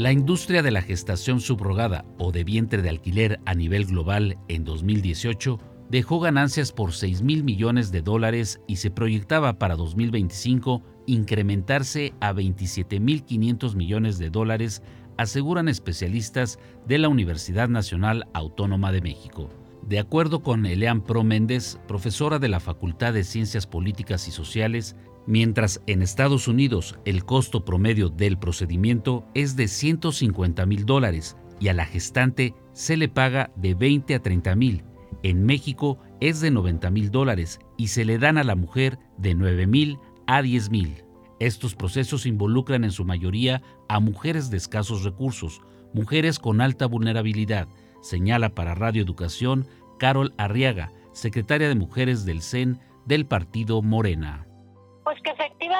La industria de la gestación subrogada o de vientre de alquiler a nivel global en 2018 dejó ganancias por 6 mil millones de dólares y se proyectaba para 2025 incrementarse a 27 mil 500 millones de dólares, aseguran especialistas de la Universidad Nacional Autónoma de México. De acuerdo con Elean Pro Méndez, profesora de la Facultad de Ciencias Políticas y Sociales, mientras en Estados Unidos el costo promedio del procedimiento es de 150 mil dólares y a la gestante se le paga de 20 a 30 mil. En México es de 90 mil dólares y se le dan a la mujer de 9 mil a 10 mil. Estos procesos involucran en su mayoría a mujeres de escasos recursos, mujeres con alta vulnerabilidad, señala para Radio Educación Carol Arriaga, secretaria de Mujeres del CEN del Partido Morena.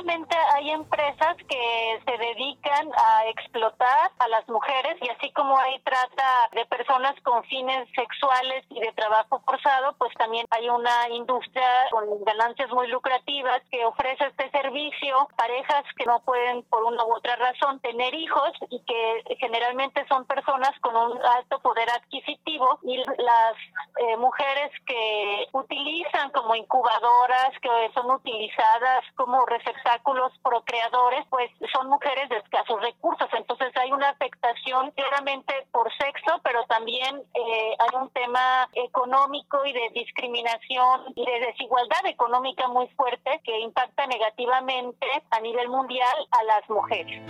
Efectivamente hay empresas que se dedican a explotar a las mujeres y así como hay trata de personas con fines sexuales y de trabajo forzado, pues también hay una industria con ganancias muy lucrativas que ofrece este servicio. Parejas que no pueden por una u otra razón tener hijos y que generalmente son personas con un alto poder adquisitivo y las eh, mujeres que utilizan como incubadoras, que son utilizadas como receptáculos procreadores, pues son mujeres de escasos recursos. Entonces hay una afectación claramente por sexo, pero también eh, hay un tema económico y de discriminación y de desigualdad económica muy fuerte que impacta negativamente a nivel mundial a las mujeres.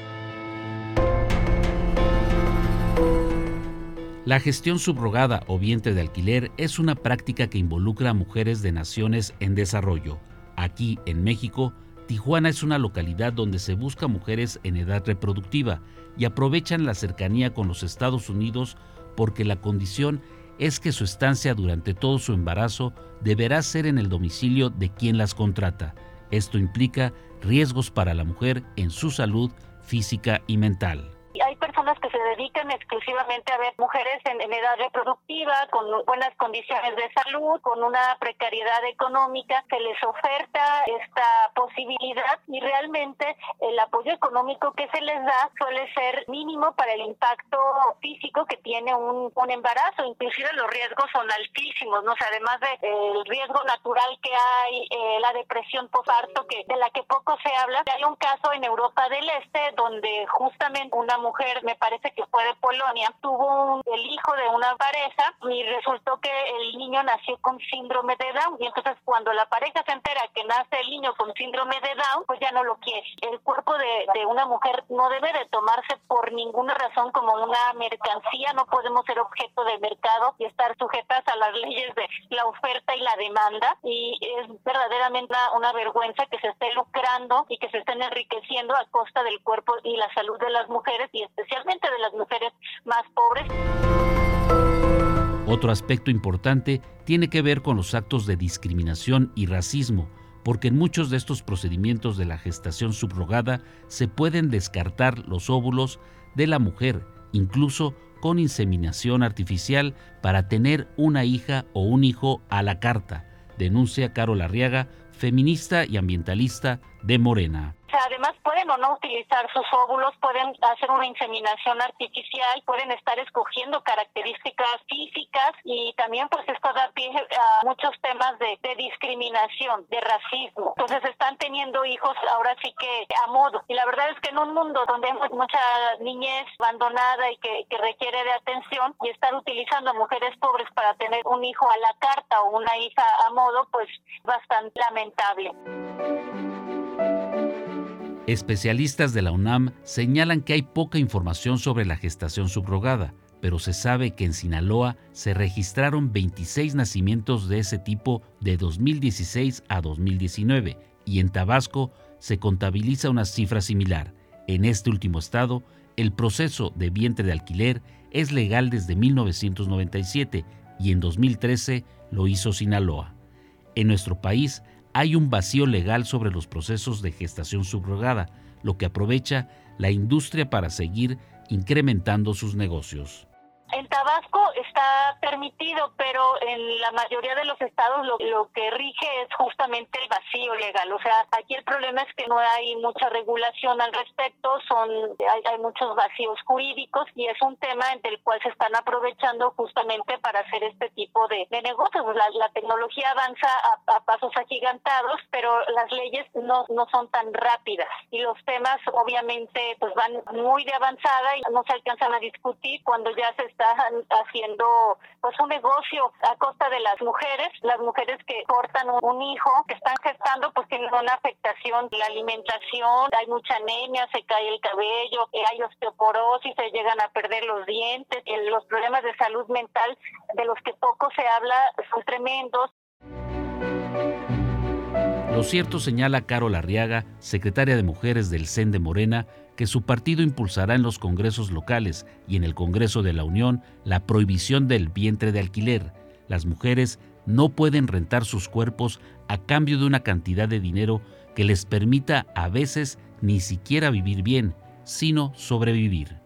La gestión subrogada o vientre de alquiler es una práctica que involucra a mujeres de naciones en desarrollo Aquí, en México, Tijuana es una localidad donde se busca mujeres en edad reproductiva y aprovechan la cercanía con los Estados Unidos porque la condición es que su estancia durante todo su embarazo deberá ser en el domicilio de quien las contrata. Esto implica riesgos para la mujer en su salud física y mental hay personas se dedican exclusivamente a ver mujeres en, edad reproductiva, con buenas condiciones de salud, con una precariedad económica, se les oferta esta posibilidad y realmente el apoyo económico que se les da suele ser mínimo para el impacto físico que tiene un, un embarazo, inclusive los riesgos son altísimos, ¿no? además del de, riesgo natural que hay, eh, la depresión postparto, que de la que poco se habla, hay un caso en Europa del Este donde justamente una mujer, me parece que fue de Polonia, tuvo el hijo de una pareja y resultó que el niño nació con síndrome de Down. Y entonces cuando la pareja se entera que nace el niño con síndrome de Down, pues ya no lo quiere. El cuerpo de, de una mujer no debe de tomarse por ninguna razón como una mercancía, no podemos ser objeto del mercado y estar sujetas a las leyes de la oferta y la demanda. Y es verdaderamente una, una vergüenza que se esté lucrando y que se estén enriqueciendo a costa del cuerpo y la salud de las mujeres y especialmente de las mujeres más pobres. Otro aspecto importante tiene que ver con los actos de discriminación y racismo, porque en muchos de estos procedimientos de la gestación subrogada se pueden descartar los óvulos de la mujer, incluso con inseminación artificial para tener una hija o un hijo a la carta, denuncia Carol Arriaga, feminista y ambientalista de Morena. Además, pueden o no utilizar sus óvulos, pueden hacer una inseminación artificial, pueden estar escogiendo características físicas y también pues esto da pie a muchos temas de, discriminación, de racismo. Entonces están teniendo hijos ahora sí que a modo. Y la verdad es que en un mundo donde hay mucha niñez abandonada y que, que requiere de atención y estar utilizando a mujeres pobres para tener un hijo a la carta o una hija a modo, pues bastante lamentable. Especialistas de la UNAM señalan que hay poca información sobre la gestación subrogada, pero se sabe que en Sinaloa se registraron 26 nacimientos de ese tipo de 2016 a 2019 y en Tabasco se contabiliza una cifra similar. En este último estado, el proceso de vientre de alquiler es legal desde 1997 y en 2013 lo hizo Sinaloa. En nuestro país hay un vacío legal sobre los procesos de gestación subrogada, lo que aprovecha la industria para seguir incrementando sus negocios. En Tabasco está permitido, pero en la mayoría de los estados lo, que rige es justamente el vacío legal. O sea, aquí el problema es que no hay mucha regulación al respecto, son hay, hay muchos vacíos jurídicos y es un tema del cual se están aprovechando justamente para hacer este tipo de, negocios. La, la, tecnología avanza a, a, pasos agigantados, pero las leyes no, no son tan rápidas y los temas obviamente pues van muy de avanzada y no se alcanzan a discutir cuando ya se está haciendo pues un negocio a costa de las mujeres, las mujeres que cortan un, hijo, que están gestando pues tienen una afectación la alimentación, hay mucha anemia, se cae el cabello, eh, hay osteoporosis, se llegan a perder los dientes, los problemas de salud mental de los que poco se habla son tremendos. Lo cierto señala Carol Arriaga, secretaria de Mujeres del CEN de Morena, que su partido impulsará en los congresos locales y en el Congreso de la Unión la prohibición del vientre de alquiler. Las mujeres no pueden rentar sus cuerpos a cambio de una cantidad de dinero que les permita a veces ni siquiera vivir bien, sino sobrevivir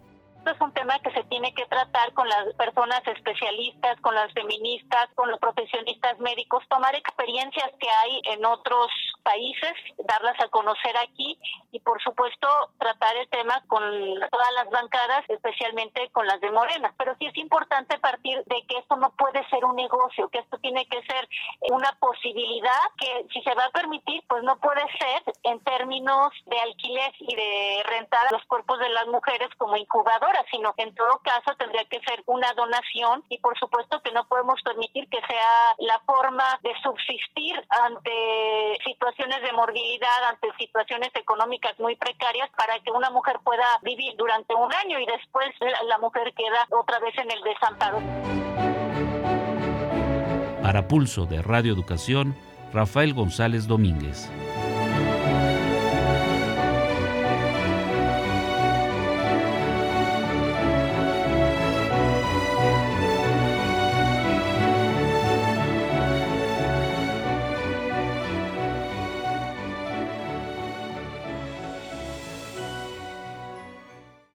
es un tema que se tiene que tratar con las personas especialistas, con las feministas, con los profesionistas médicos, tomar experiencias que hay en otros países, darlas a conocer aquí y por supuesto tratar el tema con todas las bancadas, especialmente con las de Morena. Pero sí es importante partir de que esto no puede ser un negocio, que esto tiene que ser una posibilidad que si se va a permitir, pues no puede ser en términos de alquiler y de rentar los cuerpos de las mujeres como incubadoras, sino que en todo caso tendría que ser una donación y por supuesto que no podemos permitir que sea la forma de subsistir ante situaciones de morbilidad, ante situaciones económicas muy precarias, para que una mujer pueda vivir durante un año y después la mujer queda otra vez en el desamparo. Para Pulso de Radio Educación, Rafael González Domínguez.